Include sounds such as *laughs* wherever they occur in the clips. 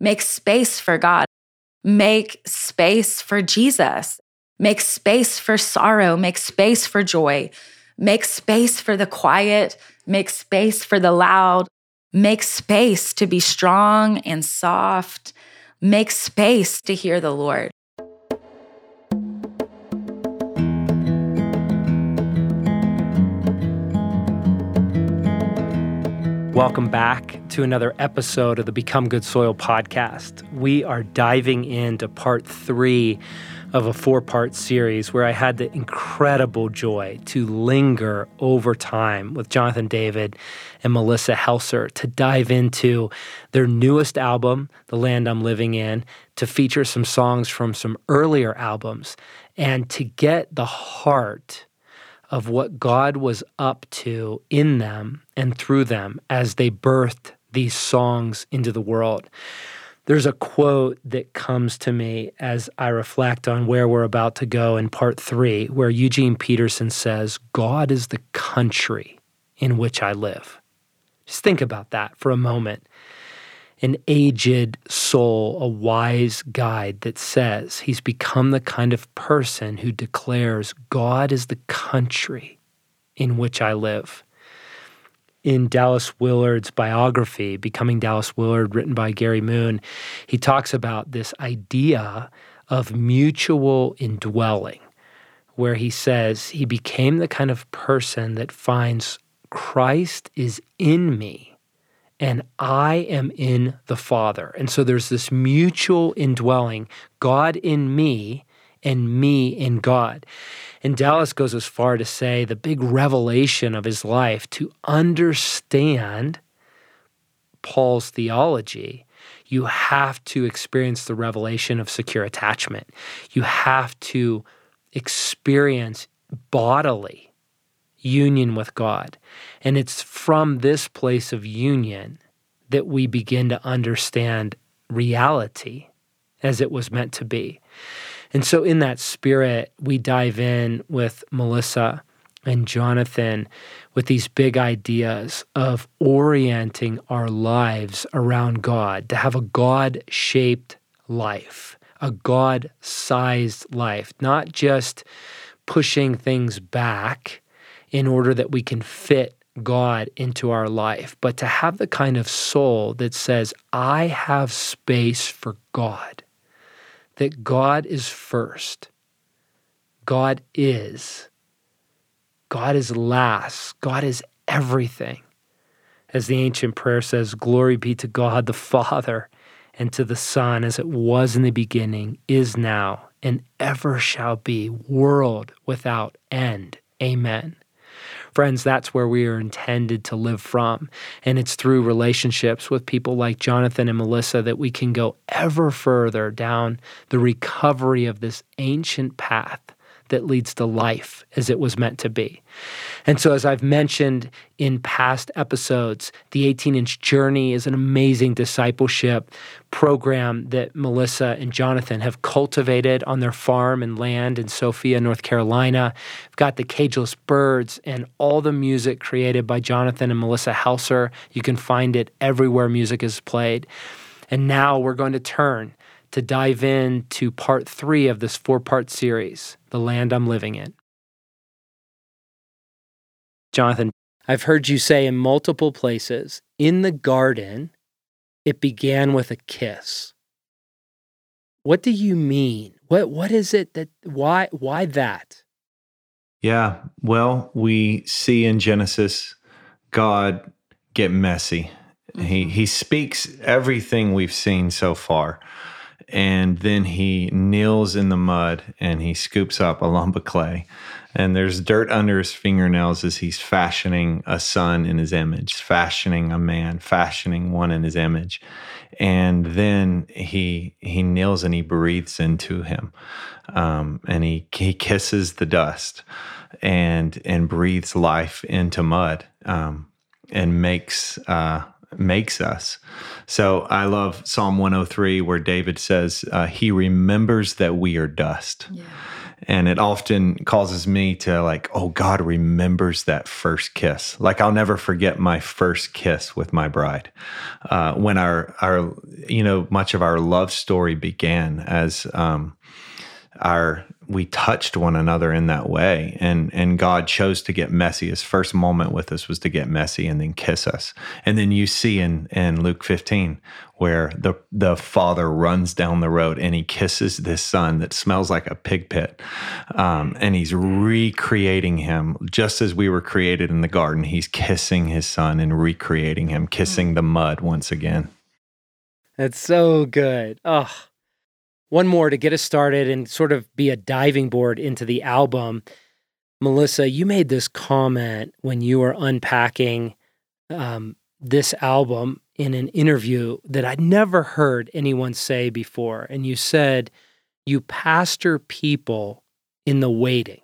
Make space for God. Make space for Jesus. Make space for sorrow. Make space for joy. Make space for the quiet. Make space for the loud. Make space to be strong and soft. Make space to hear the Lord. Welcome back to another episode of the Become Good Soil podcast. We are diving into part three of a four part series where I had the incredible joy to linger over time with Jonathan David and Melissa Helser to dive into their newest album, The Land I'm Living In, to feature some songs from some earlier albums, and to get the heart of what God was up to in them and through them as they birthed these songs into the world. There's a quote that comes to me as I reflect on where we're about to go in part three, where Eugene Peterson says, God is the country in which I live. Just think about that for a moment an aged soul, a wise guide that says he's become the kind of person who declares God is the country in which I live. In Dallas Willard's biography, Becoming Dallas Willard, written by Gary Moon, he talks about this idea of mutual indwelling, where he says he became the kind of person that finds Christ is in me and I am in the Father. And so there's this mutual indwelling, God in me and me in God. And Dallas goes as far to say the big revelation of his life to understand Paul's theology, you have to experience the revelation of secure attachment. You have to experience bodily union with God. And it's from this place of union that we begin to understand reality as it was meant to be. And so, in that spirit, we dive in with Melissa and Jonathan with these big ideas of orienting our lives around God, to have a God shaped life, a God sized life, not just pushing things back in order that we can fit God into our life, but to have the kind of soul that says, I have space for God, that God is first, God is, God is last, God is everything. As the ancient prayer says, Glory be to God the Father and to the Son, as it was in the beginning, is now, and ever shall be, world without end. Amen. Friends, that's where we are intended to live from. And it's through relationships with people like Jonathan and Melissa that we can go ever further down the recovery of this ancient path that leads to life as it was meant to be. And so, as I've mentioned in past episodes, the 18 inch journey is an amazing discipleship program that Melissa and Jonathan have cultivated on their farm and land in Sophia, North Carolina. We've got the Cageless Birds and all the music created by Jonathan and Melissa Helser. You can find it everywhere music is played. And now we're going to turn to dive into part three of this four part series, The Land I'm Living in. Jonathan, I've heard you say in multiple places in the garden, it began with a kiss. What do you mean? What what is it that why why that? Yeah, well, we see in Genesis God get messy. Mm-hmm. He he speaks everything we've seen so far and then he kneels in the mud and he scoops up a lump of clay. And there's dirt under his fingernails as he's fashioning a son in his image fashioning a man fashioning one in his image. And then he he kneels and he breathes into him um, and he he kisses the dust and and breathes life into mud um, and makes uh, makes us. So I love Psalm 103 where David says, uh, He remembers that we are dust. Yeah. And it often causes me to like, oh, God remembers that first kiss. Like I'll never forget my first kiss with my bride. Uh, when our our you know much of our love story began as um, our we touched one another in that way. And and God chose to get messy. His first moment with us was to get messy and then kiss us. And then you see in in Luke 15 where the the father runs down the road and he kisses this son that smells like a pig pit. Um, and he's recreating him just as we were created in the garden. He's kissing his son and recreating him kissing the mud once again. That's so good. Oh one more to get us started and sort of be a diving board into the album. Melissa, you made this comment when you were unpacking um, this album in an interview that I'd never heard anyone say before. And you said, You pastor people in the waiting.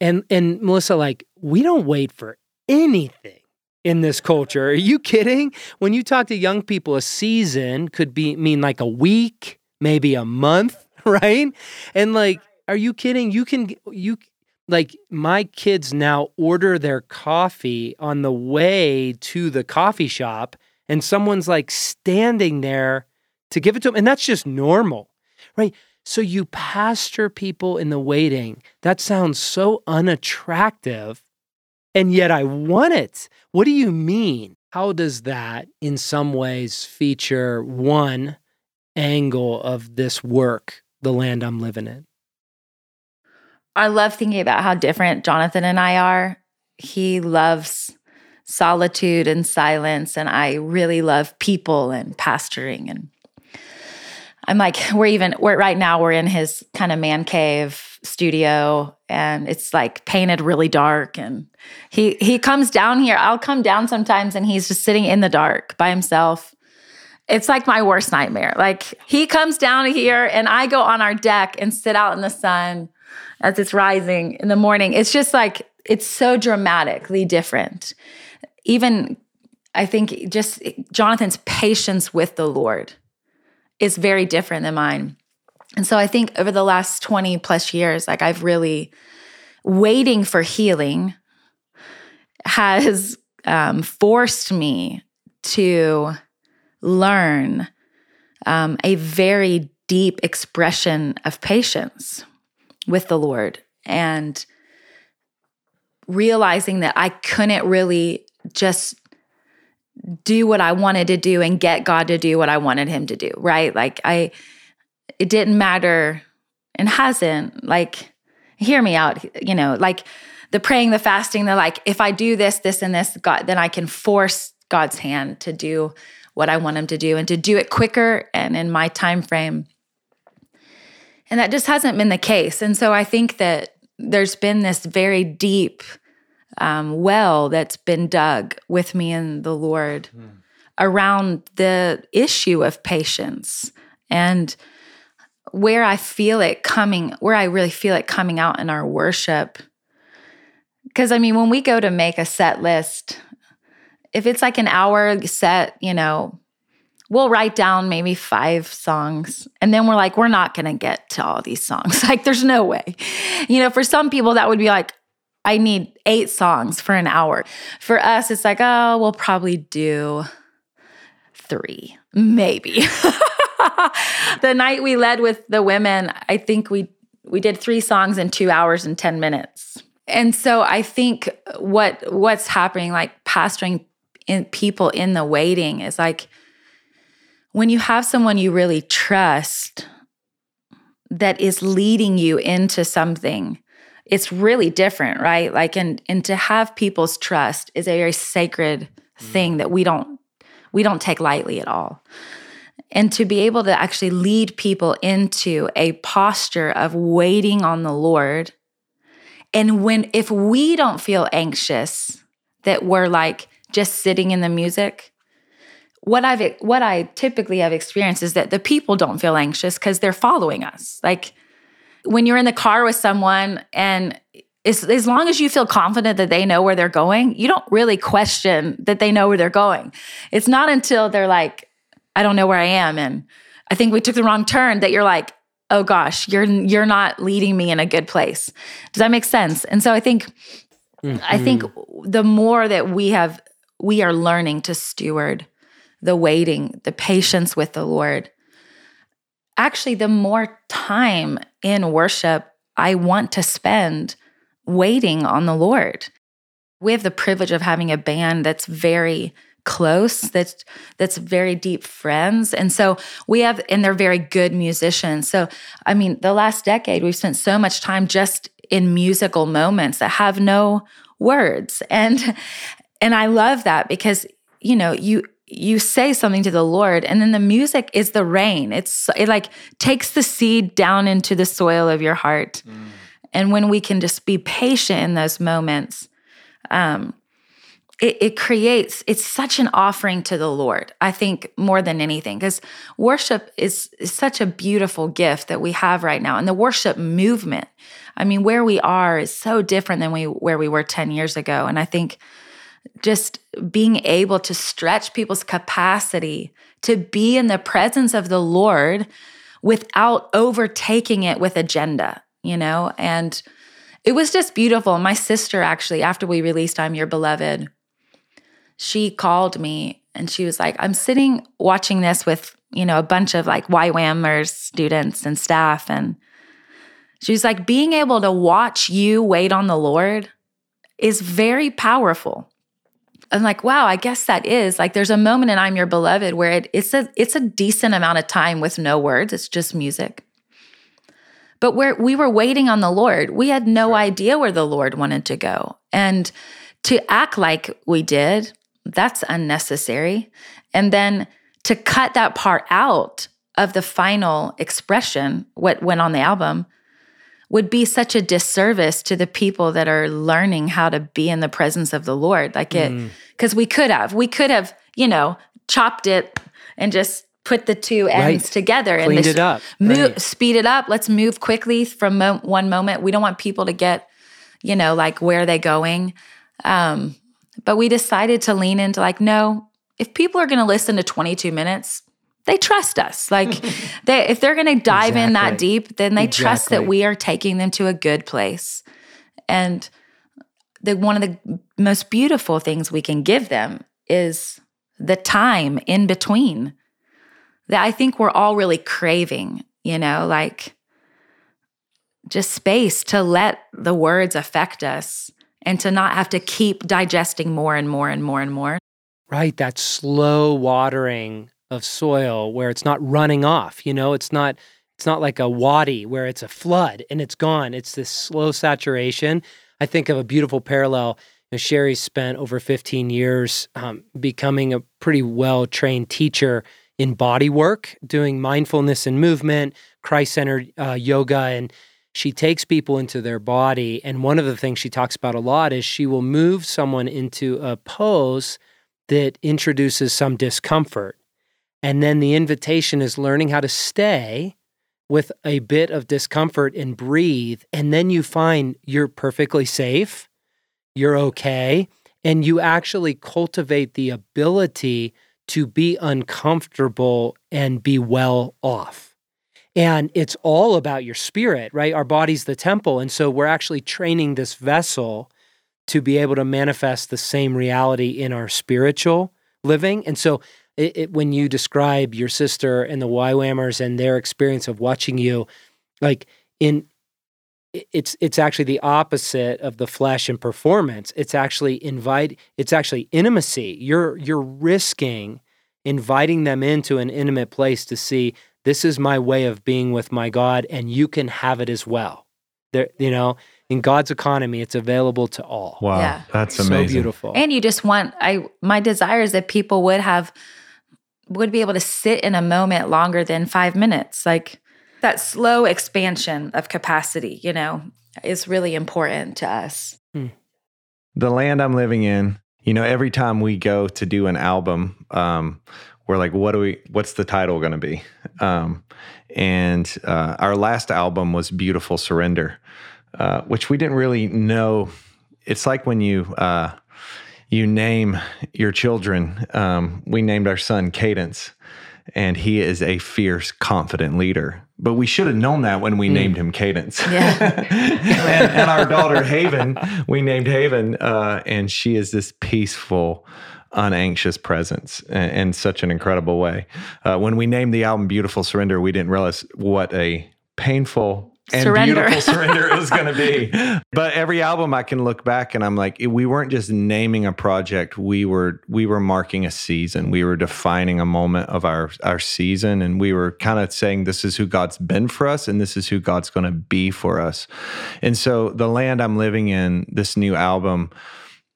And, and Melissa, like, we don't wait for anything in this culture. Are you kidding? When you talk to young people, a season could be mean like a week, maybe a month, *laughs* right? And like, are you kidding? You can you like my kids now order their coffee on the way to the coffee shop and someone's like standing there to give it to them and that's just normal. Right? So you pastor people in the waiting. That sounds so unattractive and yet I want it. What do you mean? How does that, in some ways, feature one angle of this work, the land I'm living in? I love thinking about how different Jonathan and I are. He loves solitude and silence, and I really love people and pastoring. And I'm like, we're even, we're right now, we're in his kind of man cave studio and it's like painted really dark and he he comes down here. I'll come down sometimes and he's just sitting in the dark by himself. It's like my worst nightmare. Like he comes down here and i go on our deck and sit out in the sun as it's rising in the morning. It's just like it's so dramatically different. Even i think just jonathan's patience with the lord is very different than mine and so I think over the last 20 plus years, like I've really waiting for healing has um, forced me to learn um, a very deep expression of patience with the Lord and realizing that I couldn't really just do what I wanted to do and get God to do what I wanted him to do, right? Like I it didn't matter and hasn't like hear me out you know like the praying the fasting the like if i do this this and this god then i can force god's hand to do what i want him to do and to do it quicker and in my time frame and that just hasn't been the case and so i think that there's been this very deep um, well that's been dug with me and the lord mm. around the issue of patience and where I feel it coming, where I really feel it coming out in our worship. Because I mean, when we go to make a set list, if it's like an hour set, you know, we'll write down maybe five songs and then we're like, we're not going to get to all these songs. *laughs* like, there's no way. You know, for some people, that would be like, I need eight songs for an hour. For us, it's like, oh, we'll probably do three, maybe. *laughs* *laughs* the night we led with the women, I think we we did three songs in 2 hours and 10 minutes. And so I think what what's happening like pastoring in people in the waiting is like when you have someone you really trust that is leading you into something it's really different right? Like and and to have people's trust is a very sacred mm. thing that we don't we don't take lightly at all and to be able to actually lead people into a posture of waiting on the Lord. And when, if we don't feel anxious, that we're like just sitting in the music, what I've, what I typically have experienced is that the people don't feel anxious because they're following us. Like when you're in the car with someone and as, as long as you feel confident that they know where they're going, you don't really question that they know where they're going. It's not until they're like, I don't know where I am. And I think we took the wrong turn that you're like, oh gosh, you're you're not leading me in a good place. Does that make sense? And so I think mm-hmm. I think the more that we have we are learning to steward the waiting, the patience with the Lord. Actually, the more time in worship I want to spend waiting on the Lord. We have the privilege of having a band that's very close that's that's very deep friends. And so we have and they're very good musicians. So i mean the last decade we've spent so much time just in musical moments that have no words. And and i love that because you know you you say something to the lord and then the music is the rain. It's it like takes the seed down into the soil of your heart. Mm. and when we can just be patient in those moments um it, it creates it's such an offering to the lord i think more than anything because worship is, is such a beautiful gift that we have right now and the worship movement i mean where we are is so different than we where we were 10 years ago and i think just being able to stretch people's capacity to be in the presence of the lord without overtaking it with agenda you know and it was just beautiful. My sister actually after we released i'm your beloved she called me and she was like, I'm sitting watching this with, you know, a bunch of like YWAMers students and staff. And she was like, being able to watch you wait on the Lord is very powerful. I'm like, wow, I guess that is like there's a moment in I'm Your Beloved where it, it's a it's a decent amount of time with no words. It's just music. But where we were waiting on the Lord, we had no idea where the Lord wanted to go. And to act like we did that's unnecessary. And then to cut that part out of the final expression, what went on the album, would be such a disservice to the people that are learning how to be in the presence of the Lord. Like it, because mm. we could have, we could have, you know, chopped it and just put the two ends right. together Cleaned and it up. Move, right. speed it up. Let's move quickly from mo- one moment. We don't want people to get, you know, like where are they going? Um, but we decided to lean into like, no, if people are going to listen to 22 minutes, they trust us. Like *laughs* they if they're going to dive exactly. in that deep, then they exactly. trust that we are taking them to a good place. And the one of the most beautiful things we can give them is the time in between that I think we're all really craving, you know, like just space to let the words affect us and to not have to keep digesting more and more and more and more. Right. That slow watering of soil where it's not running off. You know, it's not it's not like a wadi where it's a flood and it's gone. It's this slow saturation. I think of a beautiful parallel. Sherry spent over 15 years um, becoming a pretty well trained teacher in body work, doing mindfulness and movement, Christ centered uh, yoga, and she takes people into their body. And one of the things she talks about a lot is she will move someone into a pose that introduces some discomfort. And then the invitation is learning how to stay with a bit of discomfort and breathe. And then you find you're perfectly safe, you're okay, and you actually cultivate the ability to be uncomfortable and be well off. And it's all about your spirit, right? Our body's the temple. And so we're actually training this vessel to be able to manifest the same reality in our spiritual living. And so it, it, when you describe your sister and the YWAMers and their experience of watching you, like in it's it's actually the opposite of the flesh and performance. It's actually invite it's actually intimacy. You're you're risking inviting them into an intimate place to see this is my way of being with my God, and you can have it as well. There, you know, in God's economy, it's available to all. Wow, yeah. that's amazing. So beautiful. And you just want I my desire is that people would have would be able to sit in a moment longer than five minutes. Like that slow expansion of capacity, you know, is really important to us. Hmm. The land I'm living in, you know, every time we go to do an album, um, we're like, what do we? What's the title going to be? Um, and uh, our last album was "Beautiful Surrender," uh, which we didn't really know. It's like when you uh, you name your children. Um, we named our son Cadence, and he is a fierce, confident leader. But we should have known that when we mm. named him Cadence. Yeah. *laughs* *laughs* and, and, our daughter Haven, we named Haven, uh, and she is this peaceful, unanxious presence in, such an incredible way. Uh, when we named the album Beautiful Surrender, we didn't realize what a painful and surrender. beautiful *laughs* surrender it was going to be. But every album I can look back and I'm like, we weren't just naming a project. We were we were marking a season. We were defining a moment of our our season, and we were kind of saying this is who God's been for us, and this is who God's going to be for us. And so, the land I'm living in, this new album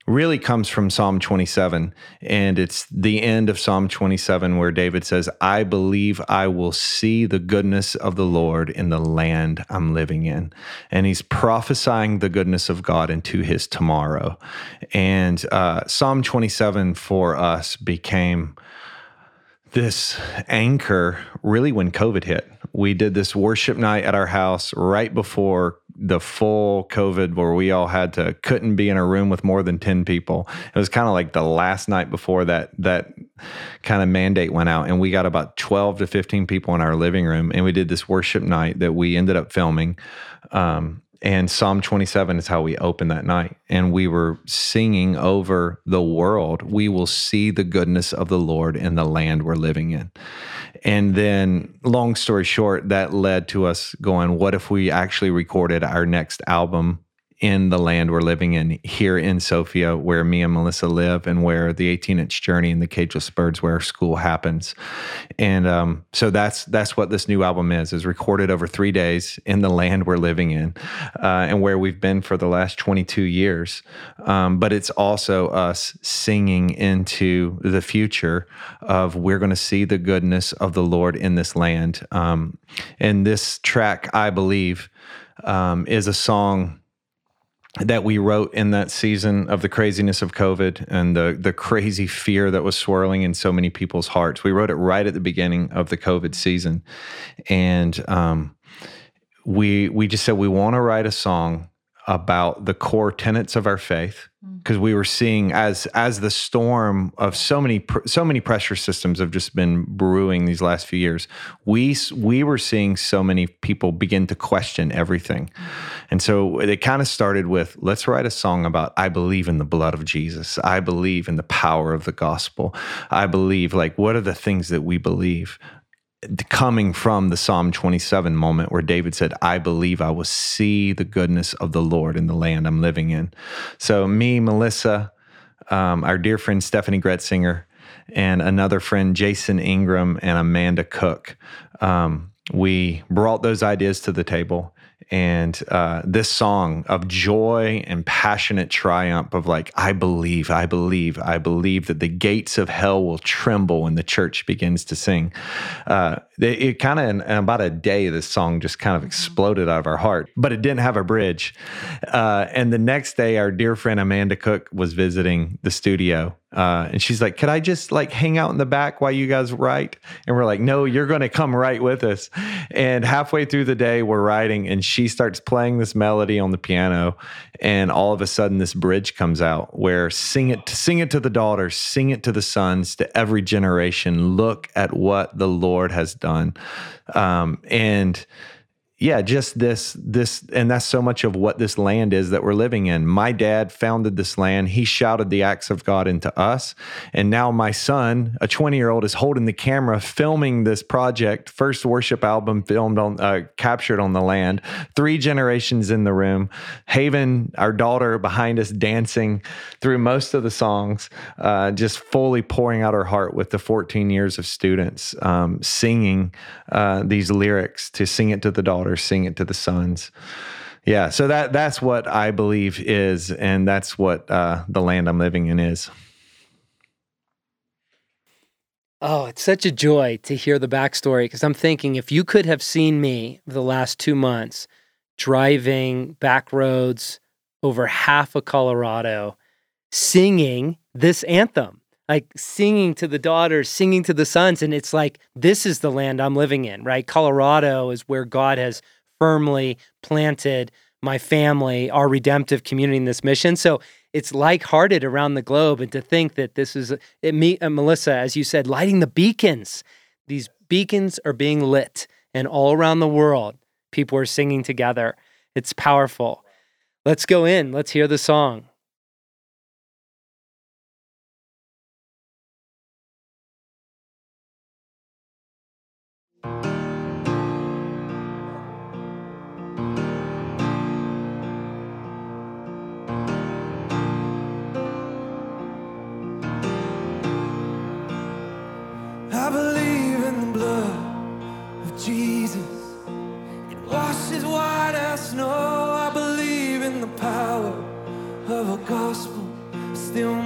really comes from Psalm 27. And it's the end of Psalm 27 where David says, I believe I will see the goodness of the Lord in the land I'm living in. And he's prophesying the goodness of God into his tomorrow. And uh, Psalm 27 for us became this anchor really when COVID hit. We did this worship night at our house right before the full COVID where we all had to couldn't be in a room with more than 10 people. It was kind of like the last night before that that kind of mandate went out and we got about 12 to 15 people in our living room and we did this worship night that we ended up filming. Um, and Psalm 27 is how we opened that night. And we were singing over the world. We will see the goodness of the Lord in the land we're living in. And then, long story short, that led to us going, what if we actually recorded our next album in the land we're living in here in Sophia, where me and Melissa live, and where the 18 inch journey and the Cageless Birds, where school happens. And um, so that's that's what this new album is: is recorded over three days in the land we're living in, uh, and where we've been for the last 22 years. Um, but it's also us singing into the future of we're going to see the goodness of the Lord in this land. Um, and this track, I believe, um, is a song that we wrote in that season of the craziness of COVID and the the crazy fear that was swirling in so many people's hearts. We wrote it right at the beginning of the COVID season, and um, we we just said we want to write a song about the core tenets of our faith mm. because we were seeing as as the storm of so many so many pressure systems have just been brewing these last few years we we were seeing so many people begin to question everything. Mm. And so it kind of started with let's write a song about i believe in the blood of jesus. I believe in the power of the gospel. I believe like what are the things that we believe coming from the Psalm 27 moment where David said, I believe I will see the goodness of the Lord in the land I'm living in. So, me, Melissa, um, our dear friend Steffany Gretzinger, and another friend, Jason Ingram, and Amanda Cook, um, we brought those ideas to the table and uh, this song of joy and passionate triumph of like i believe i believe i believe that the gates of hell will tremble when the church begins to sing. Uh, it, it kind of in, in, about a day this song just kind of exploded out of our heart but it didn't have a bridge. Uh, and the next day our dear friend amanda cook was visiting the studio uh, and she's like, "Could I just like hang out in the back while you guys write?" And we're like, "No, you're going to come write with us." And halfway through the day, we're writing, and she starts playing this melody on the piano, and all of a sudden, this bridge comes out where sing it, sing it to the daughters, sing it to the sons, to every generation. Look at what the Lord has done, um, and yeah, just this, this, and that's so much of what this land is that we're living in. My dad founded this land. He shouted the acts of God into us. And now my son, a 20 year old, is holding the camera, filming this project, first worship album filmed on, uh, captured on the land, three generations in the room. Haven, our daughter, behind us dancing through most of the songs, uh, just fully pouring out her heart with the 14 years of students um, singing uh, these lyrics to sing it to the daughter daughters, sing it to the sons. Yeah, so that that's what I believe is, and that's what uh, the land I'm living in is. Oh, it's such a joy to hear the backstory because I'm thinking if you could have seen me the last two months driving back roads over half of Colorado, singing this anthem, like singing to the daughters, singing to the sons. And it's like, this is the land I'm living in, right? Colorado is where God has firmly planted my family, our redemptive community in this mission. So it's like-hearted around the globe. And to think that this is it, me, uh, Melissa, as you said, lighting the beacons These beacons are being lit, and all around the world, people are singing together. It's powerful. Let's go in. Let's hear the song. Still makes um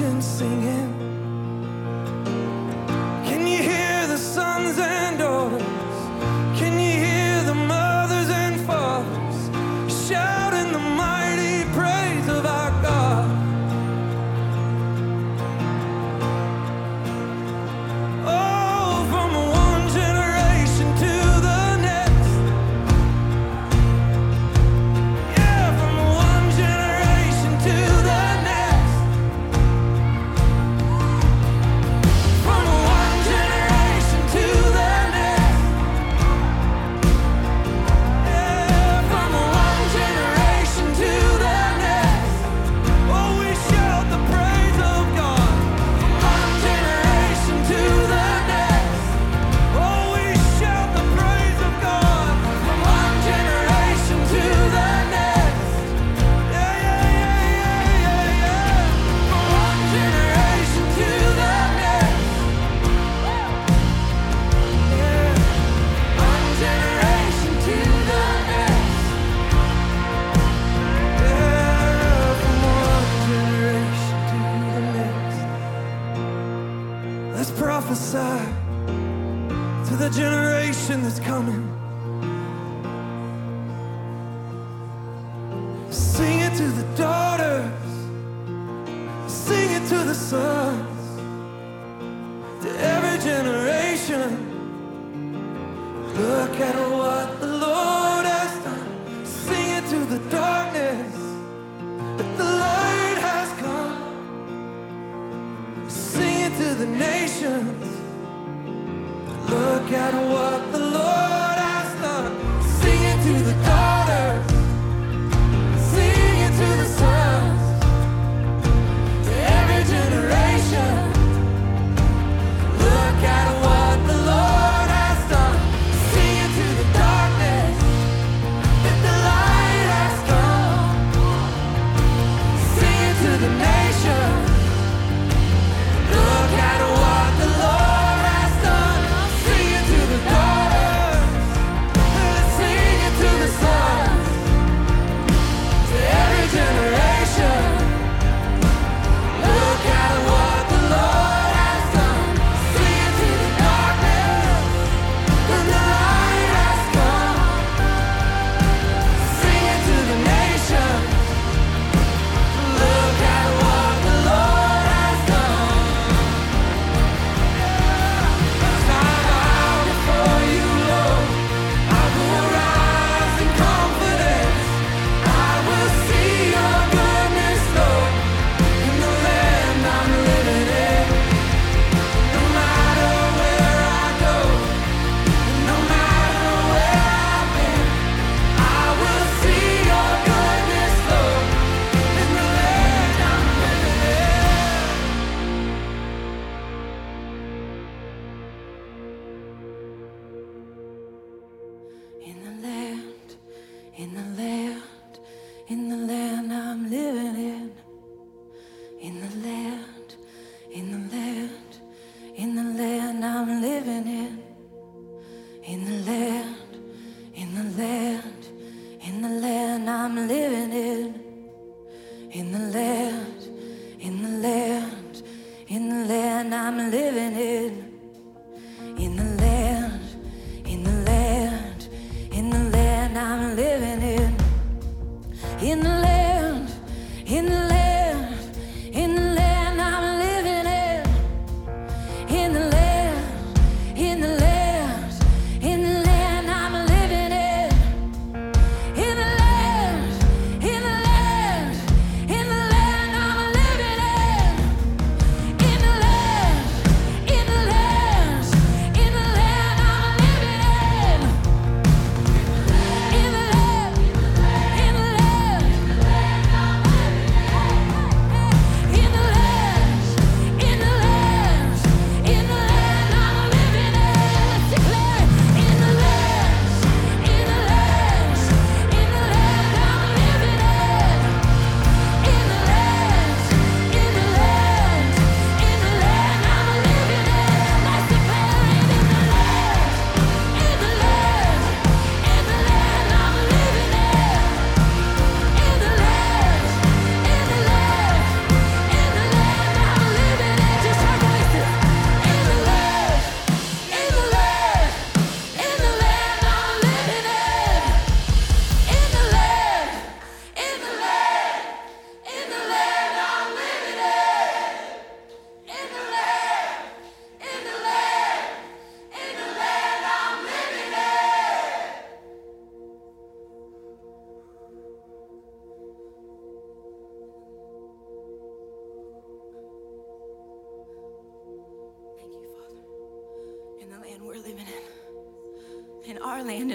generation singing?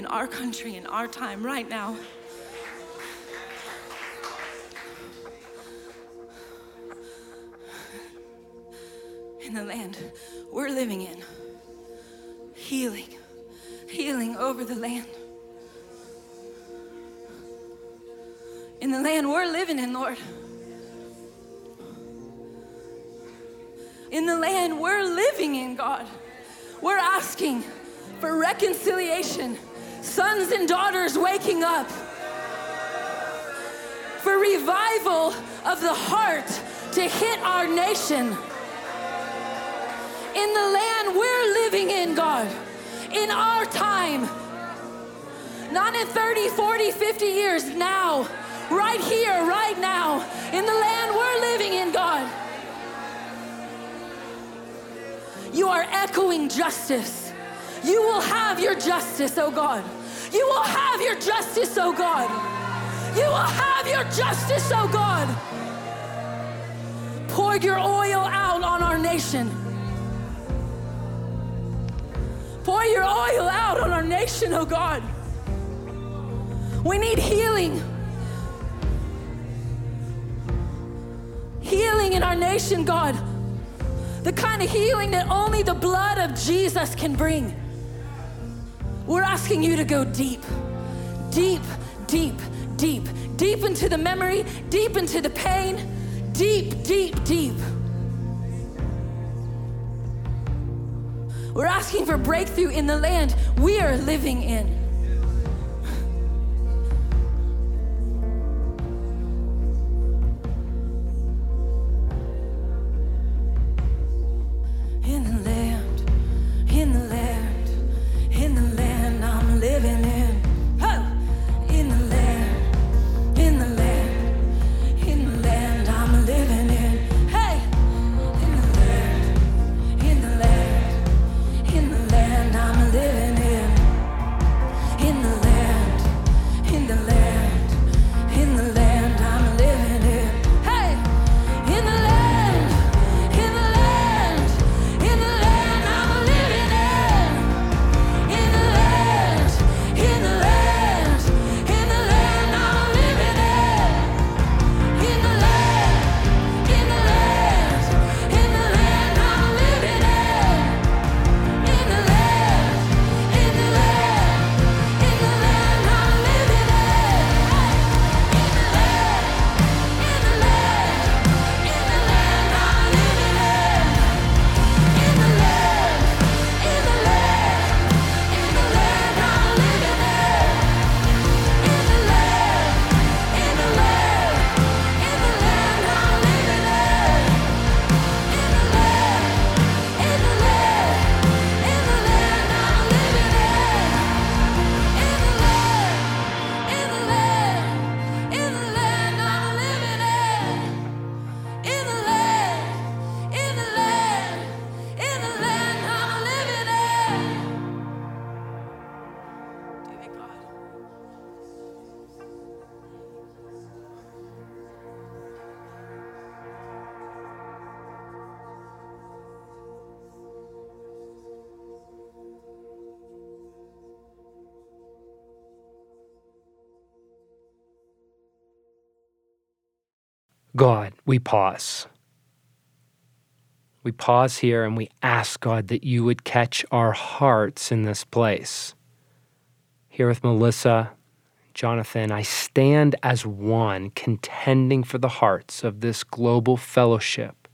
In our country, in our time, right now. In the land we're living in, healing, healing over the land. In the land we're living in, Lord. In the land we're living in, God. We're asking for reconciliation, sons and daughters waking up, for revival of the heart to hit our nation. In the land we're living in, God, in our time, not in 30, 40, 50 years, now, right here, right now, in the land we're living in, God. You are echoing justice. You will have your justice, oh God. You will have your justice, oh God. You will have your justice, oh God. Pour your oil out on our nation. Pour your oil out on our nation, oh God. We need healing. Healing in our nation, God the kind of healing that only the blood of Jesus can bring. We're asking you to go deep, deep, deep, deep, deep into the memory, deep into the pain, deep, deep, deep. We're asking for breakthrough in the land we are living in. We pause. We pause here and we ask God that you would catch our hearts in this place. Here with Melissa, Jonathan, I stand as one contending for the hearts of this global fellowship,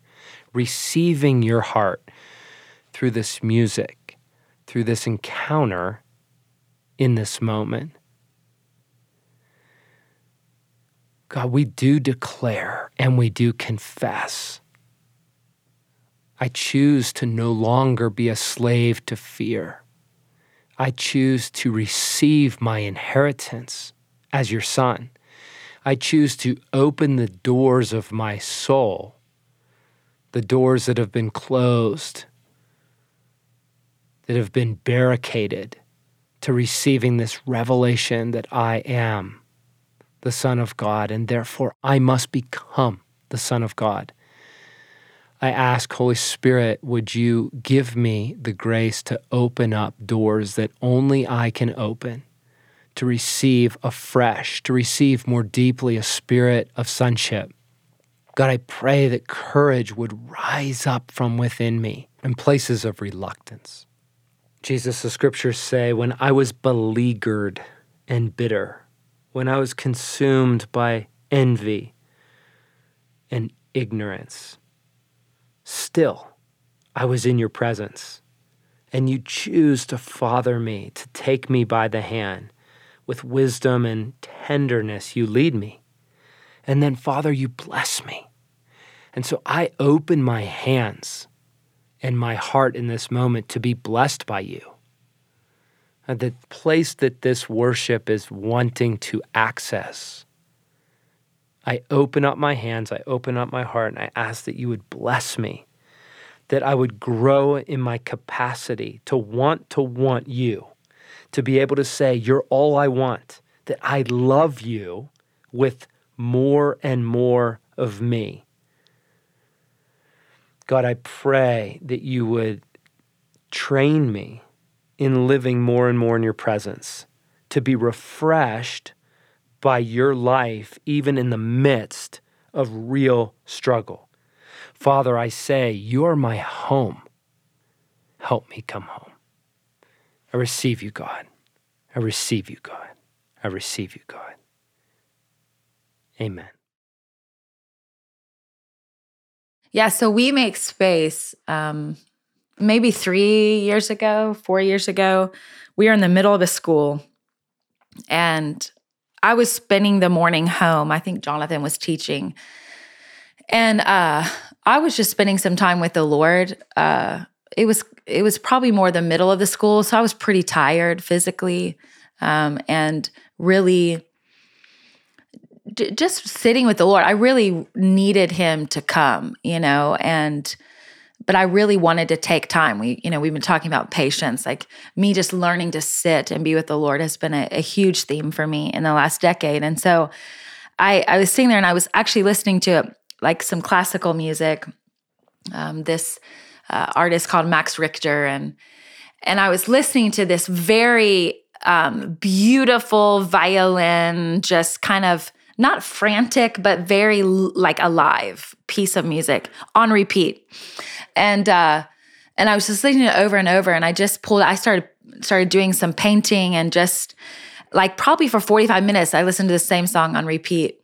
receiving your heart through this music, through this encounter in this moment. God, we do declare and we do confess. I choose to no longer be a slave to fear. I choose to receive my inheritance as your son. I choose to open the doors of my soul, the doors that have been closed, that have been barricaded to receiving this revelation that I am the Son of God, and therefore I must become the Son of God. I ask, Holy Spirit, would you give me the grace to open up doors that only I can open, to receive afresh, to receive more deeply a spirit of sonship? God, I pray that courage would rise up from within me in places of reluctance. Jesus, the scriptures say, when I was beleaguered and bitter, when I was consumed by envy and ignorance, still I was in your presence. And you choose to father me, to take me by the hand. With wisdom and tenderness, you lead me. And then, Father, you bless me. And so I open my hands and my heart in this moment to be blessed by you. The place that this worship is wanting to access I open up my hands, I open up my heart, and I ask that you would bless me, that I would grow in my capacity to want to want you, to be able to say, You're all I want, that I love you with more and more of me. God, I pray that you would train me in living more and more in your presence, to be refreshed by your life, even in the midst of real struggle. Father, I say, You're my home. Help me come home. I receive you, God. I receive you, God. I receive you, God. Amen. Yeah, so we make space. Um, maybe three years ago, four years ago, we were in the middle of a school and I was spending the morning home. I think Jonathan was teaching. And uh, I was just spending some time with the Lord. Uh, it was it was probably more the middle of the school, so I was pretty tired physically, um, and really d- just sitting with the Lord. I really needed Him to come, you know, and but I really wanted to take time. We, you know, we've been talking about patience. Like me just learning to sit and be with the Lord has been a, a huge theme for me in the last decade. And so I, I was sitting there and I was actually listening to like some classical music. Um, this uh, artist called Max Richter, and and I was listening to this very um, beautiful violin, just kind of not frantic, but very like alive piece of music on repeat and uh, and I was just listening to it over and over, and I just pulled. I started started doing some painting, and just like probably for forty five minutes, I listened to the same song on repeat.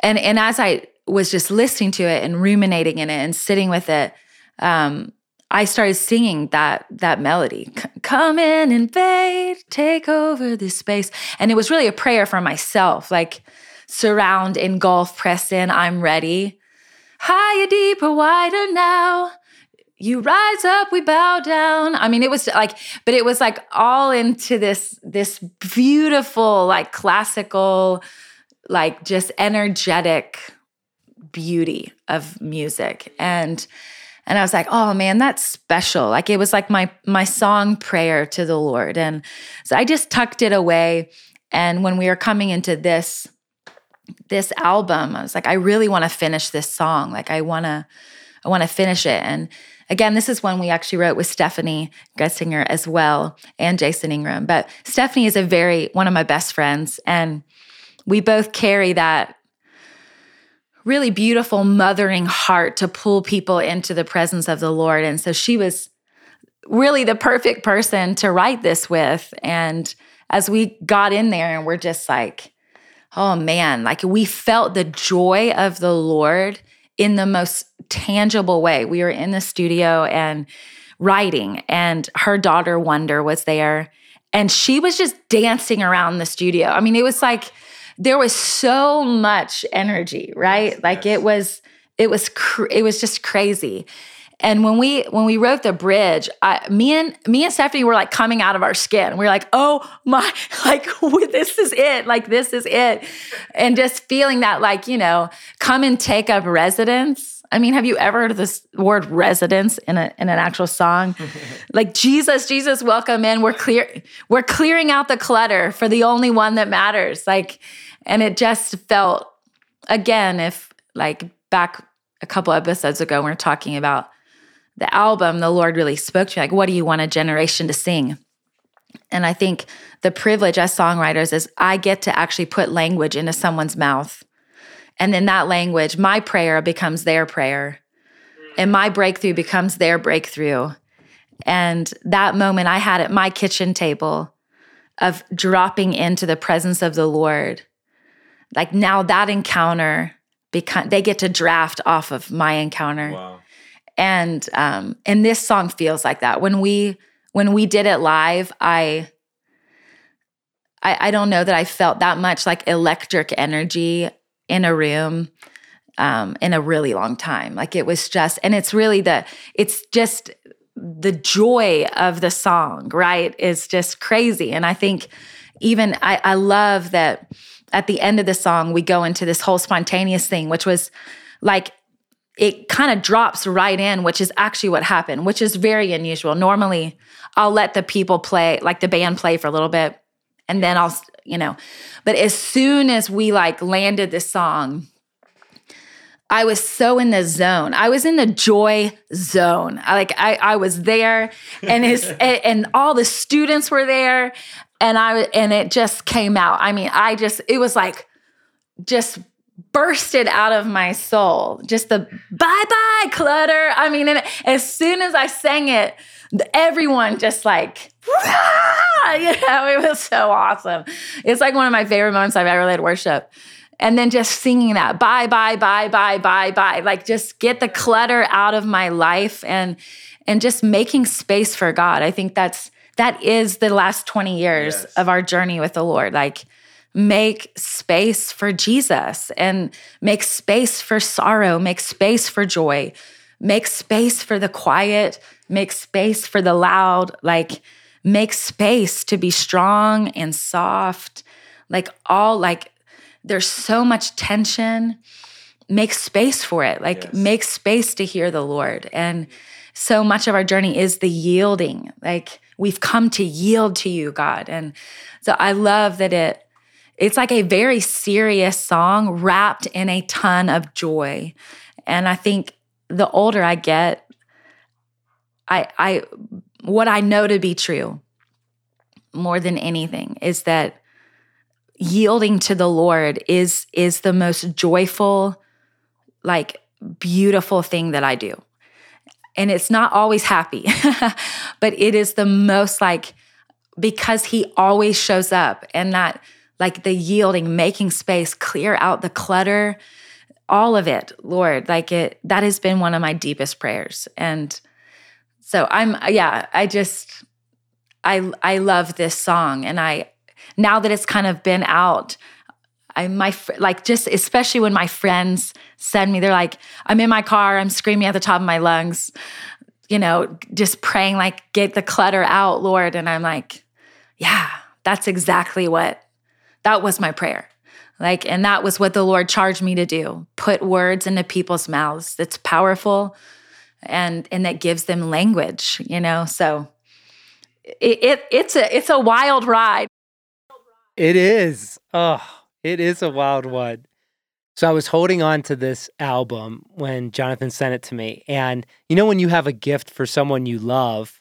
And and as I was just listening to it and ruminating in it and sitting with it, um, I started singing that that melody. Come in, invade, take over this space, and it was really a prayer for myself, like surround, engulf, press in. I'm ready higher, deeper, wider now. You rise up, we bow down. I mean, it was like, but it was like all into this this beautiful, like classical, like just energetic beauty of music. And and I was like, oh man, that's special. Like it was like my my song prayer to the Lord. And so I just tucked it away. And when we were coming into this this album, I was like, I really want to finish this song. Like I want to, I want to finish it. And again, this is one we actually wrote with Steffany Gretzinger as well and Jason Ingram. But Steffany is a very one of my best friends, and we both carry that really beautiful mothering heart to pull people into the presence of the Lord. And so she was really the perfect person to write this with. And as we got in there and we're just like, oh man, like we felt the joy of the Lord in the most tangible way. We were in the studio and writing, and her daughter Wonder was there, and she was just dancing around the studio. I mean, it was like there was so much energy, right? Yes, like yes. it was, it was, cr- it was just crazy. And when we when we wrote the bridge, I, me and me and Steffany were like coming out of our skin. We are like, oh my, *laughs* like *laughs* this is it, like this is it, and just feeling that like you know, come and take up residence. I mean, have you ever heard this word residence in a in an actual song? *laughs* like Jesus, Jesus, welcome in. We're clear, we're clearing out the clutter for the only one that matters. Like, and it just felt again, if like back a couple episodes ago, we are talking about the album, the Lord really spoke to me like, what do you want a generation to sing? And I think the privilege as songwriters is I get to actually put language into someone's mouth. And then that language, my prayer becomes their prayer. And my breakthrough becomes their breakthrough. And that moment I had at my kitchen table of dropping into the presence of the Lord, like now that encounter become they get to draft off of my encounter. Wow. And um and this song feels like that. When we when we did it live, I I, I don't know that I felt that much like electric energy in a room um, in a really long time. Like it was just, and it's really the, it's just the joy of the song, right? Is just crazy. And I think even I, I love that at the end of the song, we go into this whole spontaneous thing, which was like it kind of drops right in, which is actually what happened, which is very unusual. Normally, I'll let the people play, like the band play for a little bit, and then I'll, you know. But as soon as we like landed the song, I was so in the zone. I was in the joy zone. I, like I, I was there, and his *laughs* and, and all the students were there, and I and it just came out. I mean, I just it was like just bursted out of my soul. Just the bye bye clutter. I mean, and as soon as I sang it, everyone just like, *laughs* you know, it was so awesome. It's like one of my favorite moments I've ever led worship. And then just singing that bye, bye, bye, bye, bye, bye, like just get the clutter out of my life and and just making space for God. I think that's that is the last 20 years yes. of our journey with the Lord. Like make space for Jesus and make space for sorrow, make space for joy, make space for the quiet, make space for the loud, like make space to be strong and soft. Like all like there's so much tension. Make space for it. Like yes. make space to hear the Lord. And so much of our journey is the yielding. Like we've come to yield to you, God. And so I love that it it's like a very serious song wrapped in a ton of joy. And I think the older I get, I I what I know to be true more than anything is that yielding to the Lord is is the most joyful like beautiful thing that I do. And it's not always happy, *laughs* but it is the most like because he always shows up and that like the yielding, making space, clear out the clutter, all of it, Lord, like it, that has been one of my deepest prayers. And so I'm, yeah, I just, I, I love this song. And I, now that it's kind of been out, I, my, like, just especially when my friends send me, they're like, I'm in my car, I'm screaming at the top of my lungs, you know, just praying, like, get the clutter out, Lord. And I'm like, yeah, that's exactly what, that was my prayer. Like, and that was what the Lord charged me to do put words into people's mouths that's powerful and and that gives them language, you know? So it, it it's a it's a wild ride. It is. Oh, it is a wild one. So I was holding on to this album when Jonathan sent it to me. And you know when you have a gift for someone you love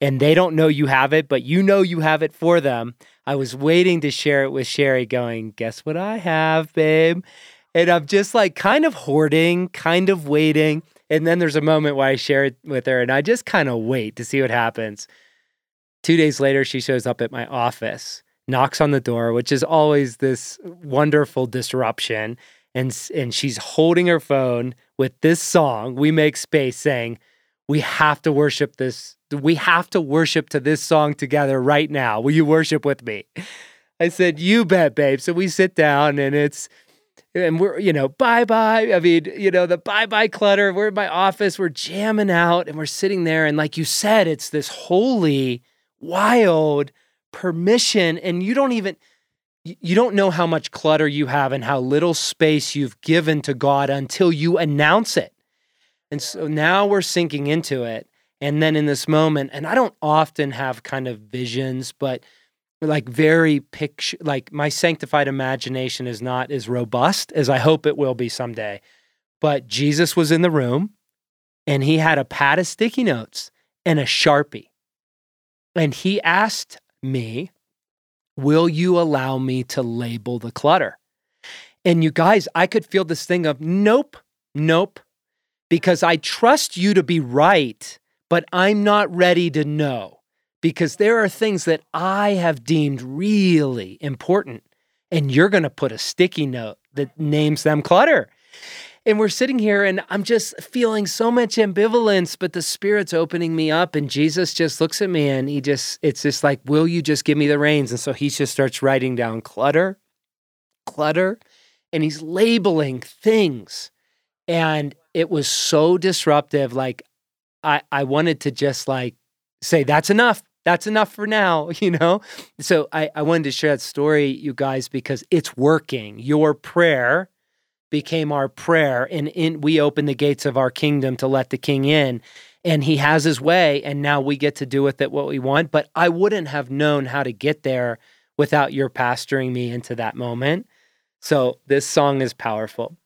and they don't know you have it, but you know you have it for them. I was waiting to share it with Sherry, going, Guess what I have, babe? And I'm just like kind of hoarding, kind of waiting. And then there's a moment where I share it with her and I just kind of wait to see what happens. Two days later, she shows up at my office, knocks on the door, which is always this wonderful disruption. And, and she's holding her phone with this song, We Make Space, saying, We have to worship this we have to worship to this song together right now. Will you worship with me? I said, You bet, babe. So we sit down and it's, and we're, you know, bye bye. I mean, you know, the bye bye clutter. We're in my office, we're jamming out and we're sitting there. And like you said, it's this holy, wild permission. And you don't even, you don't know how much clutter you have and how little space you've given to God until you announce it. And so now we're sinking into it. And then in this moment, and I don't often have kind of visions, but like very picture, like my sanctified imagination is not as robust as I hope it will be someday. but Jesus was in the room and he had a pad of sticky notes and a Sharpie. And he asked me, Will you allow me to label the clutter? And you guys, I could feel this thing of nope, nope, because I trust you to be right, but I'm not ready to know because there are things that I have deemed really important. And you're going to put a sticky note that names them clutter. And we're sitting here and I'm just feeling so much ambivalence, but the Spirit's opening me up. And Jesus just looks at me and he just, it's just like, Will you just give me the reins? And so he just starts writing down clutter, clutter, and he's labeling things. And it was so disruptive. Like, I, I wanted to just like say, That's enough. That's enough for now, *laughs* you know? So I, I wanted to share that story, you guys, because it's working. Your prayer became our prayer and in we open the gates of our kingdom to let the king in and he has his way and now we get to do with it what we want but i wouldn't have known how to get there without your pastoring me into that moment so this song is powerful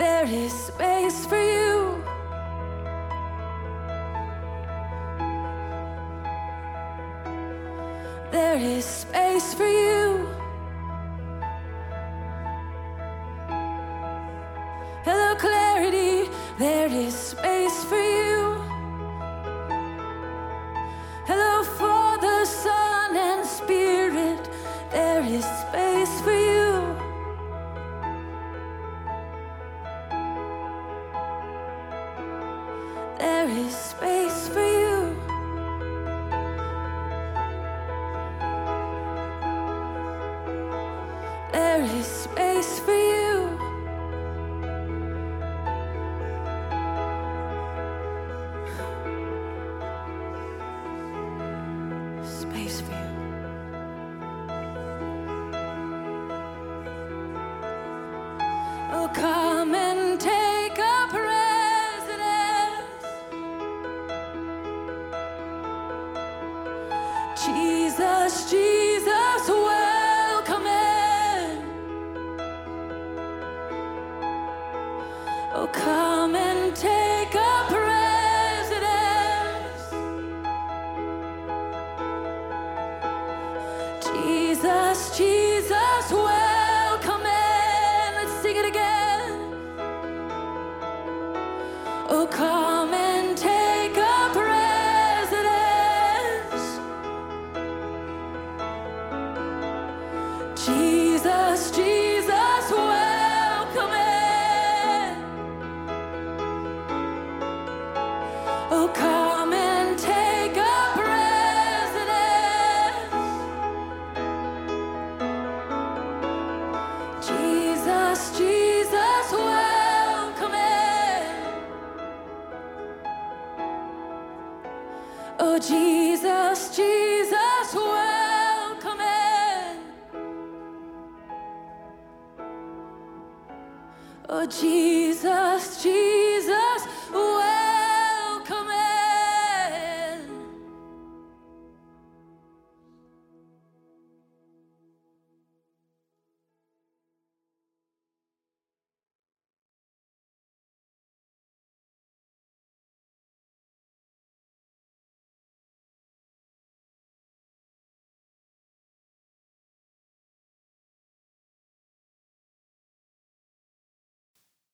there is space for you. There is space for you. Hello, clarity. There is space for you.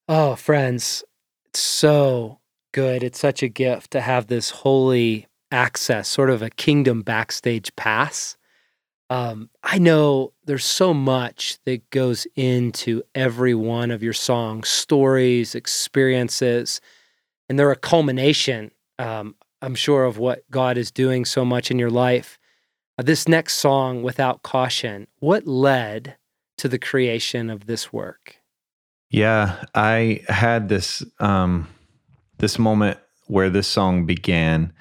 Oh, friends, it's so good. It's such a gift to have this holy access, sort of a kingdom backstage pass. Um, I know there's so much that goes into every one of your songs, stories, experiences, and they're a culmination, um, I'm sure, of what God is doing so much in your life. Uh, this next song, Without Caution, what led to the creation of this work? Yeah, I had this um, this moment where this song began.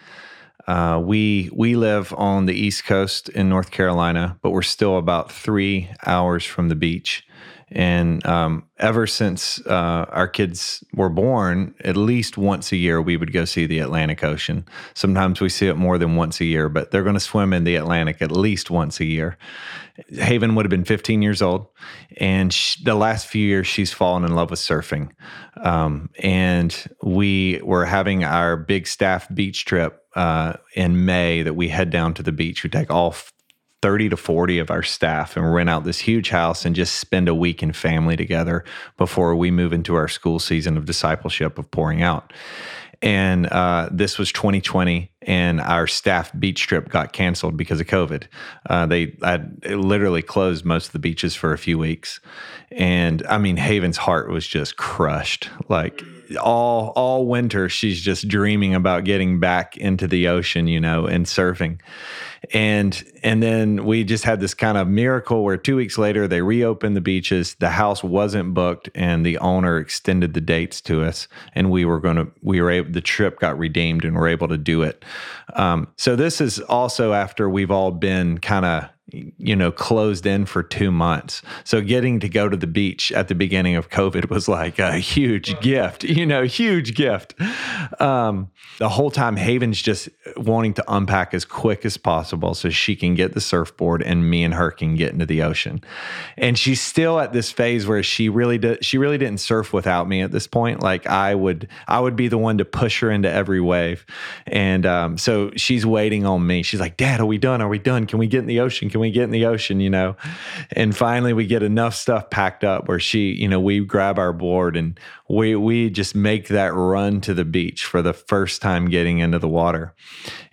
Uh, we we live on the East Coast in North Carolina, but we're still about three hours from the beach. And um, ever since uh, our kids were born, at least once a year we would go see the Atlantic Ocean. Sometimes we see it more than once a year, but they're going to swim in the Atlantic at least once a year. Haven would have been 15 years old, and sh the last few years she's fallen in love with surfing. Um, and we were having our big staff beach trip uh, in May that we head down to the beach. We take all 30 to 40 of our staff and rent out this huge house and just spend a week in family together before we move into our school season of discipleship of pouring out. And uh, this was 2020, and our staff beach trip got canceled because of COVID. Uh, they had literally closed most of the beaches for a few weeks, and I mean, Haven's heart was just crushed. Like all all winter, she's just dreaming about getting back into the ocean, you know, and surfing and and then we just had this kind of miracle where two weeks later they reopened the beaches the house wasn't booked and the owner extended the dates to us and we were going to we were able the trip got redeemed and we're able to do it um, so this is also after we've all been kind of you know closed in for two months. So getting to go to the beach at the beginning of covid was like a huge gift you know huge gift. Um, the whole time haven's just wanting to unpack as quick as possible so she can get the surfboard and me and her can get into the ocean. And she's still at this phase where she really did she really didn't surf without me at this point. Like i would i would be the one to push her into every wave. And um, so she's waiting on me. She's like dad are we done? Are we done? Can we get in the ocean? Can we get in the ocean you know and finally we get enough stuff packed up where she you know we grab our board and we we just make that run to the beach for the first time getting into the water.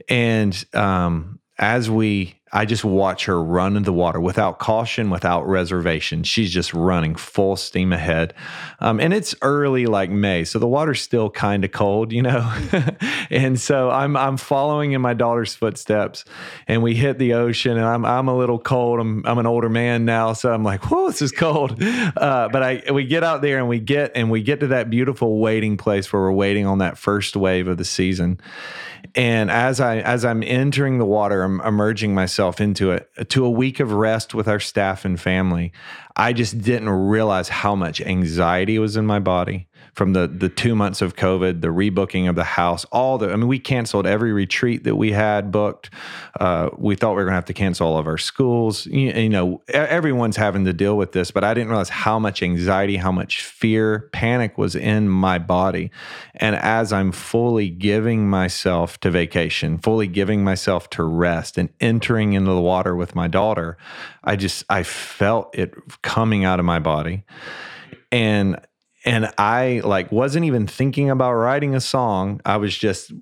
And um as we I just watch her run in the water without caution, without reservation. She's just running full steam ahead. Um, and it's early, like May, so the water's still kind of cold, you know. *laughs* and so I'm I'm following in my daughter's footsteps, and we hit the ocean, and I'm I'm a little cold. I'm I'm an older man now, so I'm like, whoa, this is cold. Uh, but I we get out there and we get and we get to that beautiful waiting place where we're waiting on that first wave of the season. And as I as I'm entering the water, I'm immersing myself into it to a week of rest with our staff and family. I just didn't realize how much anxiety was in my body from the the two months of COVID, the rebooking of the house, all the. I mean, we canceled every retreat that we had booked. Uh, we thought we were going to have to cancel all of our schools. You, you know, everyone's having to deal with this, but I didn't realize how much anxiety, how much fear, panic was in my body. And as I'm fully giving myself to vacation, fully giving myself to rest, and entering into the water with my daughter, I just I felt it coming out of my body, and and I like wasn't even thinking about writing a song. I was just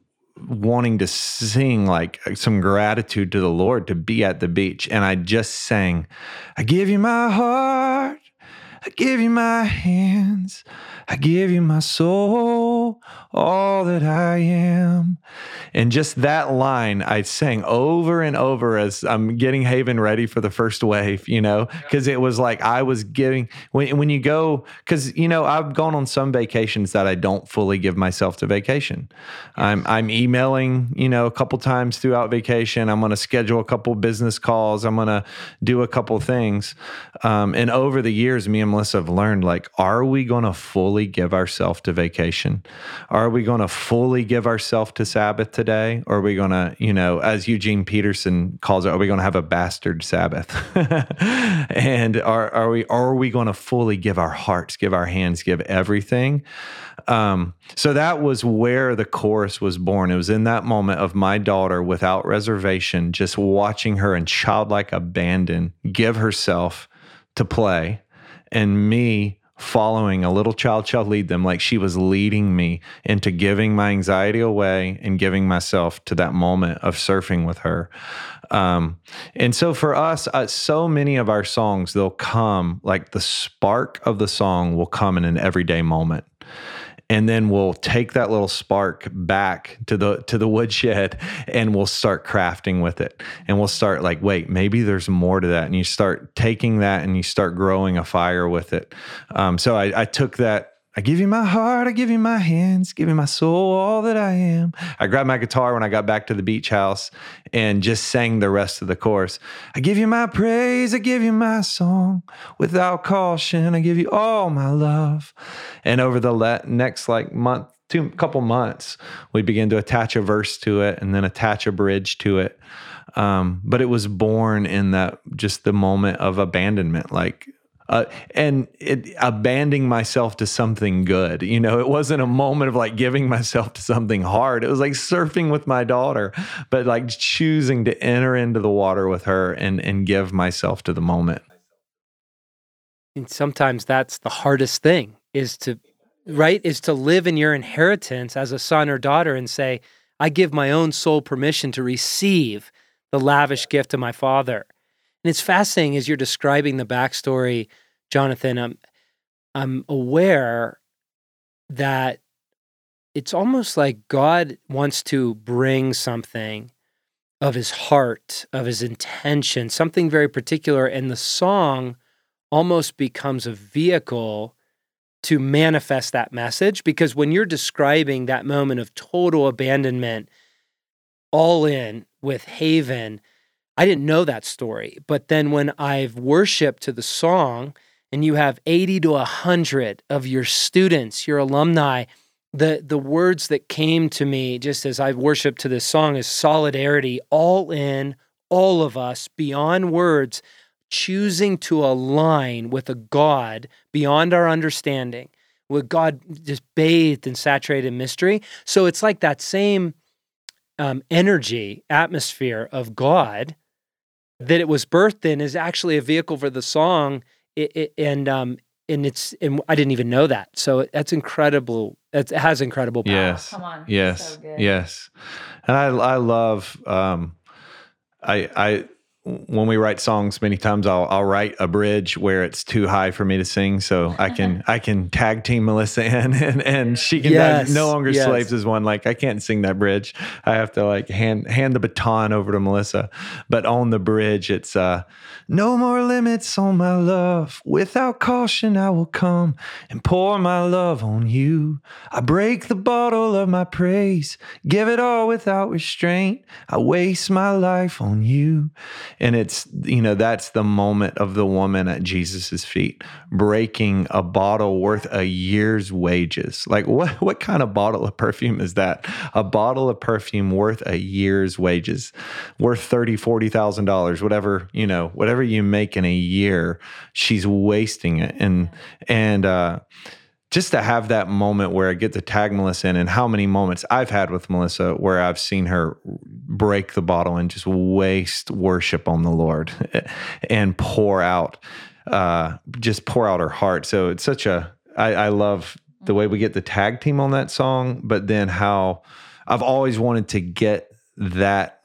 wanting to sing like uh, some gratitude to the Lord to be at the beach. And I just sang, I give you my heart, I give you my hands, I give you my soul, all that I am. And just that line I sang over and over as I'm getting Haven ready for the first wave, you know, because it was like I was giving when when you go because you know I've gone on some vacations that I don't fully give myself to vacation. I'm I'm emailing, you know, a couple times throughout vacation. I'm going to schedule a couple business calls. I'm going to do a couple things. Um, and over the years, me have learned like, are we going to fully give ourselves to vacation? Are we going to fully give ourselves to Sabbath today? Or are we going to, you know, as Eugene Peterson calls it, are we going to have a bastard Sabbath? *laughs* and are, are we are we going to fully give our hearts, give our hands, give everything? Um, so that was where the chorus was born. It was in that moment of my daughter, without reservation, just watching her in childlike abandon give herself to play, and me following a little child shall lead them like she was leading me into giving my anxiety away and giving myself to that moment of surfing with her. Um, and so for us uh, so many of our songs they'll come like the spark of the song will come in an everyday moment and then we'll take that little spark back to the to the woodshed and we'll start crafting with it. And we'll start like wait maybe there's more to that. And you start taking that and you start growing a fire with it. Um, so I, I took that I give you my heart, I give you my hands, give you my soul, all that I am. I grabbed my guitar when I got back to the beach house and just sang the rest of the chorus. I give you my praise, I give you my song. Without caution, I give you all my love. And over the le- next like month, two couple months, we began to attach a verse to it and then attach a bridge to it. Um, but it was born in that just the moment of abandonment, like uh, and it, abandoning myself to something good. You know, it wasn't a moment of like giving myself to something hard. It was like surfing with my daughter, but like choosing to enter into the water with her and and give myself to the moment. And sometimes that's the hardest thing is to, right, is to live in your inheritance as a son or daughter and say, I give my own soul permission to receive the lavish gift of my father. And it's fascinating as you're describing the backstory, Jonathan. I'm, I'm aware that it's almost like God wants to bring something of his heart, of his intention, something very particular. And the song almost becomes a vehicle to manifest that message. Because when you're describing that moment of total abandonment, all in with Haven, I didn't know that story. But then when I've worshiped to the song, and you have 80 to 100 of your students, your alumni, the, the words that came to me just as I worshiped to this song is solidarity, all in, all of us, beyond words, choosing to align with a God beyond our understanding, with God just bathed and saturated in mystery. So it's like that same um, energy, atmosphere of God that it was birthed in is actually a vehicle for the song. It, it, and um, and it's and I didn't even know that. So that's incredible. It has incredible power. Yes. Come on. Yes. So good. yes. And I I love um I I when we write songs, many times I'll I'll write a bridge where it's too high for me to sing, so I *laughs* can I can tag team Melissa *laughs* in, and and she can Yes, no longer yes. slaves as one. Like I can't sing that bridge. I have to like hand hand the baton over to Melissa. But on the bridge, it's uh, no more limits on my love. Without caution, I will come and pour my love on you. I break the bottle of my praise, give it all without restraint. I waste my life on you. And it's, you know, that's the moment of the woman at Jesus's feet, breaking a bottle worth a year's wages. Like what what kind of bottle of perfume is that? A bottle of perfume worth a year's wages, worth thirty, forty thousand dollars, whatever, you know, whatever you make in a year, she's wasting it. And and uh just to have that moment where I get to tag Melissa in, and how many moments I've had with Melissa where I've seen her break the bottle and just waste worship on the Lord *laughs* and pour out, uh, just pour out her heart. So it's such a, I, I love the way we get the tag team on that song, but then how I've always wanted to get that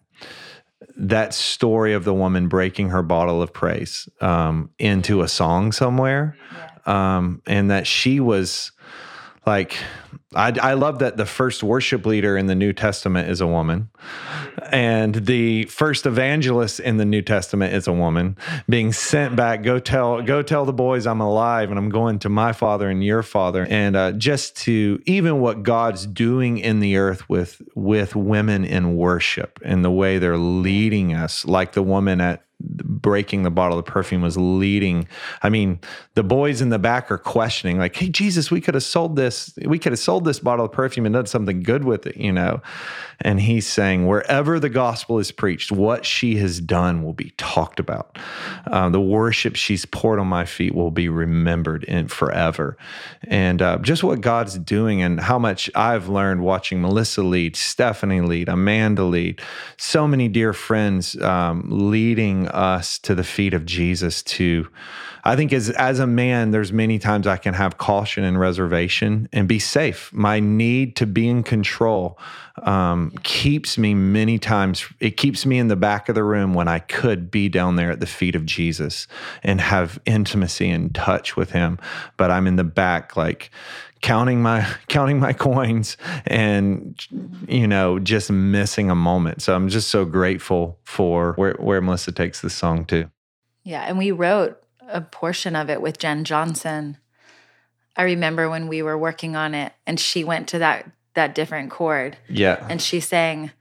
that story of the woman breaking her bottle of praise um, into a song somewhere, um, and that she was like, I, I love that the first worship leader in the New Testament is a woman, and the first evangelist in the New Testament is a woman being sent back. Go tell, go tell the boys I'm alive and I'm going to my father and your father, and uh, just to even what God's doing in the earth with with women in worship and the way they're leading us, like the woman at breaking the bottle of perfume was leading. I mean, the boys in the back are questioning, like, "Hey, Jesus, we could have sold this. We could have sold this bottle of perfume and done something good with it, you know." And he's saying, wherever the gospel is preached, what she has done will be talked about. Uh, the worship she's poured on my feet will be remembered in forever. And uh, just what God's doing and how much I've learned watching Melissa lead, Steffany lead, Amanda lead, so many dear friends um, leading us to the feet of Jesus to I think as as a man, there's many times I can have caution and reservation and be safe. My need to be in control um, keeps me many times. It keeps me in the back of the room when I could be down there at the feet of Jesus and have intimacy and touch with Him. But I'm in the back, like counting my *laughs* counting my coins and you know just missing a moment. So I'm just so grateful for where where Melissa takes this song to. Yeah, and we wrote a portion of it with Jen Johnson. I remember when we were working on it and she went to that that different chord Yeah. and she sang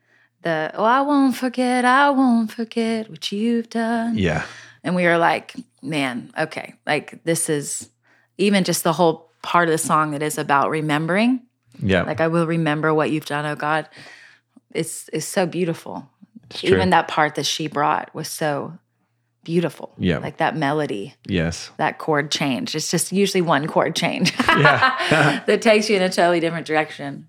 the oh I won't forget, I won't forget what you've done. Yeah. And we were like, man, okay, like this is even just the whole part of the song that is about remembering. Yeah. Like I will remember what you've done, oh God. It's it's so beautiful. It's. Even that part that she brought was so beautiful. Yeah. Like that melody, yes. that chord change. It's just usually one chord change *laughs* *laughs* that takes you in a totally different direction.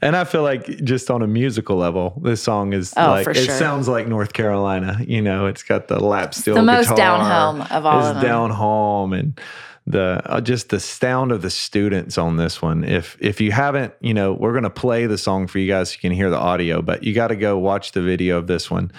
And I feel like just on a musical level, this song is Oh, like it sure. sounds like North Carolina. You know, it's got the lap steel. the most guitar. down home of all it's of them. down home and the uh, just the sound of the students on this one. If if you haven't, you know, we're gonna play the song for you guys so you can hear the audio, but you got to go watch the video of this one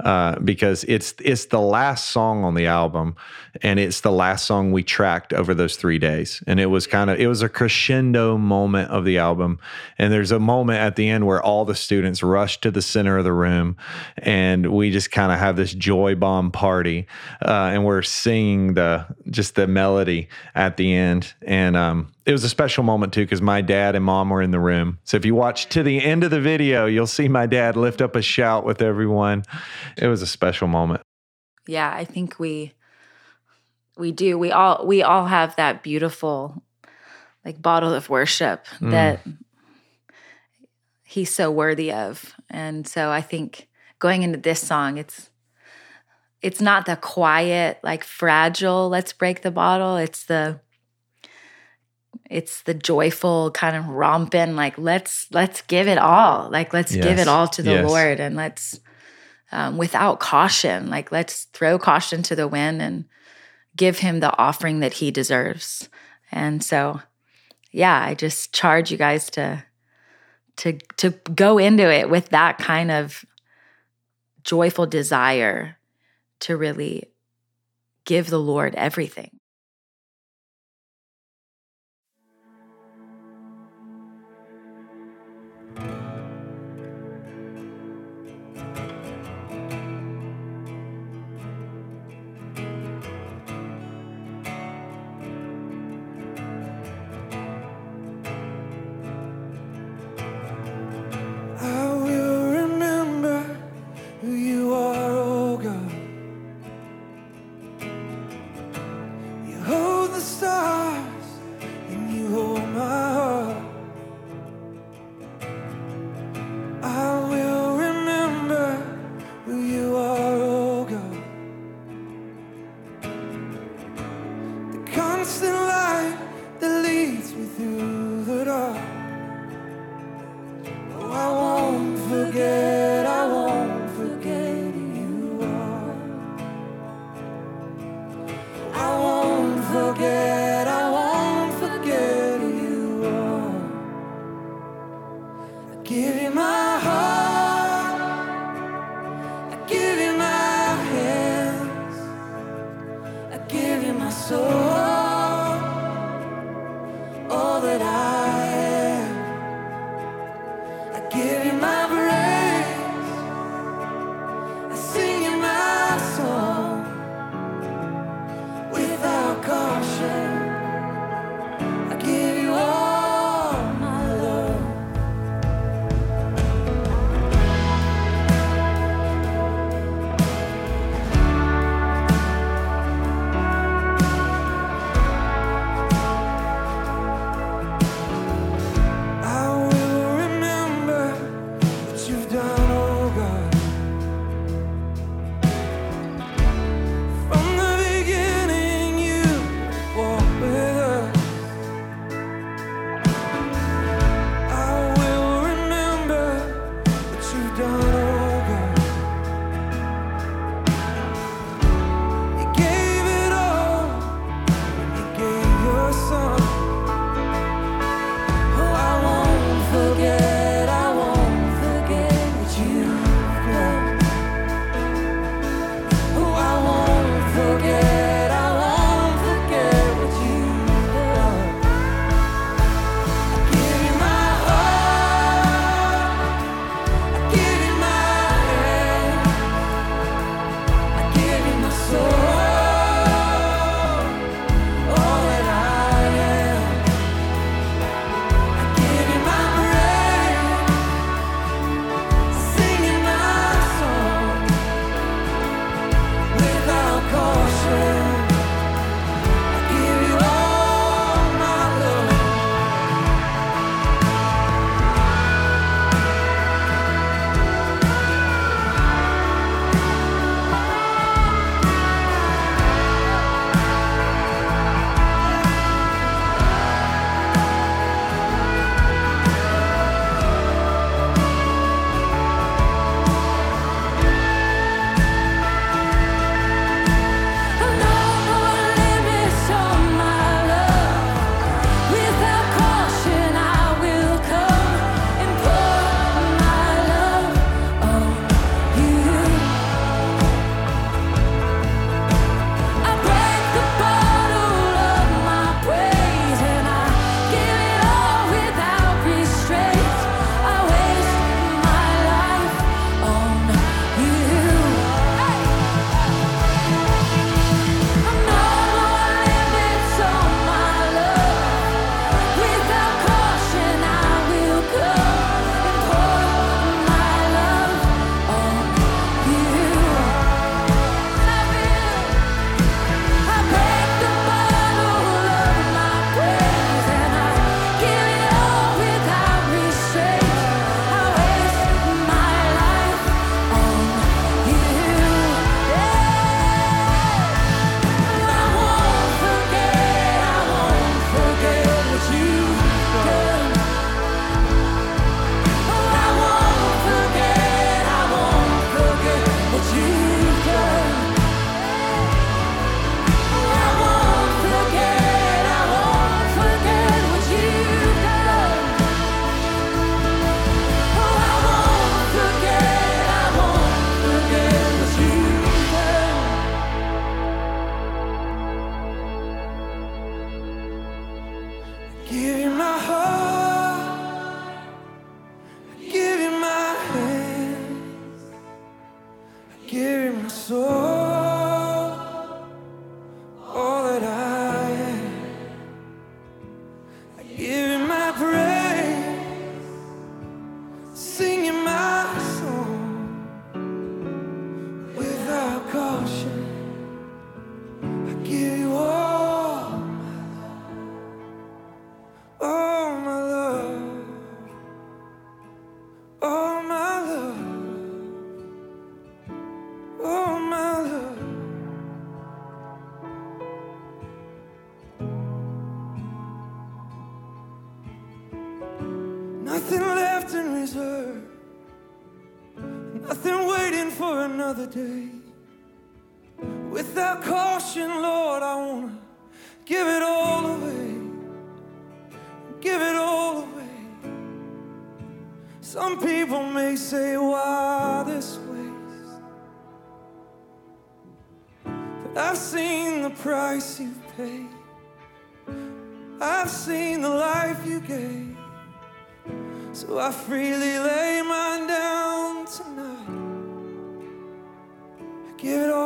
uh, because it's it's the last song on the album, and it's the last song we tracked over those three days, and it was kind of it was a crescendo moment of the album, and there's a moment at the end where all the students rush to the center of the room, and we just kind of have this joy bomb party, uh, and we're singing the just the melody at the end, and um, it was a special moment too because my dad and mom were in the room. So if you watch to the end of the video, you'll see my dad lift up a shout with everyone. It was a special moment. Yeah, I think we we do. We all we all have that beautiful like bottle of worship Mm. that he's so worthy of. And so I think going into this song, it's it's not the quiet, like fragile, let's break the bottle. It's the it's the joyful kind of romping, like let's let's give it all. Like let's give it all to the Yes. Lord and let's um, without caution, like let's throw caution to the wind and give him the offering that he deserves. And so, yeah, I just charge you guys to to to go into it with that kind of joyful desire to really give the Lord everything. you gave. So I freely lay mine down tonight. I give it all.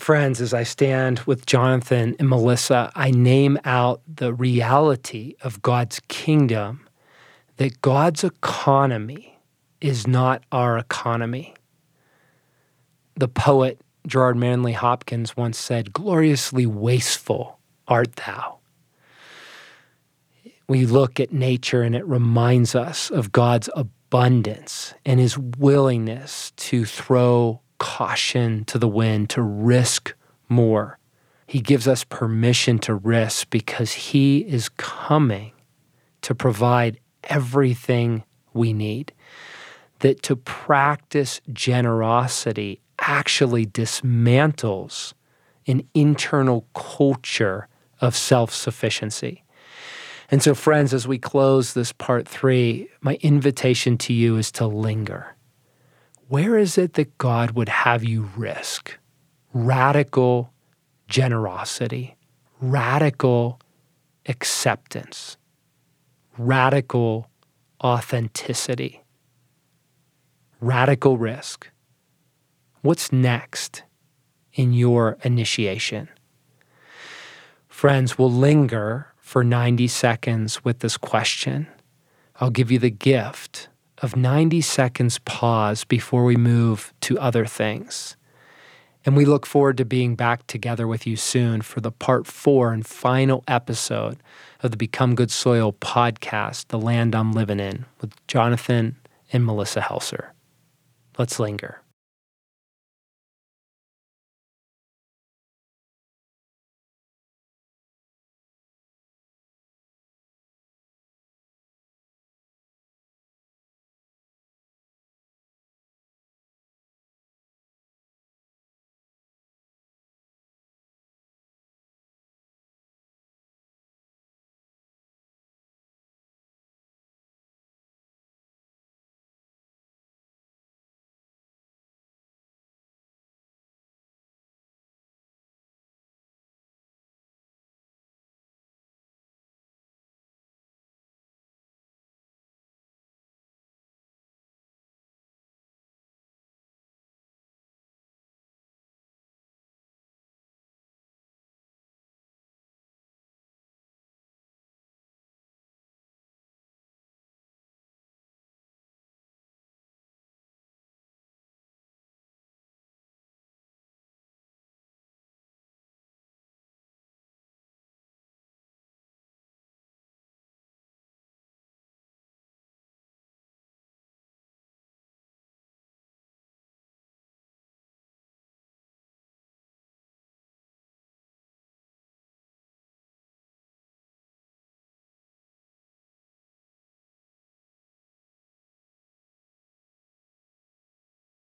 Friends, as I stand with Jonathan and Melissa, I name out the reality of God's kingdom that God's economy is not our economy. The poet Gerard Manley Hopkins once said, Gloriously wasteful art thou. We look at nature and it reminds us of God's abundance and his willingness to throw caution to the wind, to risk more. He gives us permission to risk because he is coming to provide everything we need. That to practice generosity actually dismantles an internal culture of self sufficiency. And so, friends, as we close this part three, my invitation to you is to linger. Where is it that God would have you risk radical generosity, radical acceptance, radical authenticity, radical risk? What's next in your initiation? Friends, we'll linger for 90 seconds with this question. I'll give you the gift of 90 seconds pause before we move to other things. And we look forward to being back together with you soon for the part four and final episode of the Become Good Soil podcast, The Land I'm Living In, with Jonathan and Melissa Helser. Let's linger.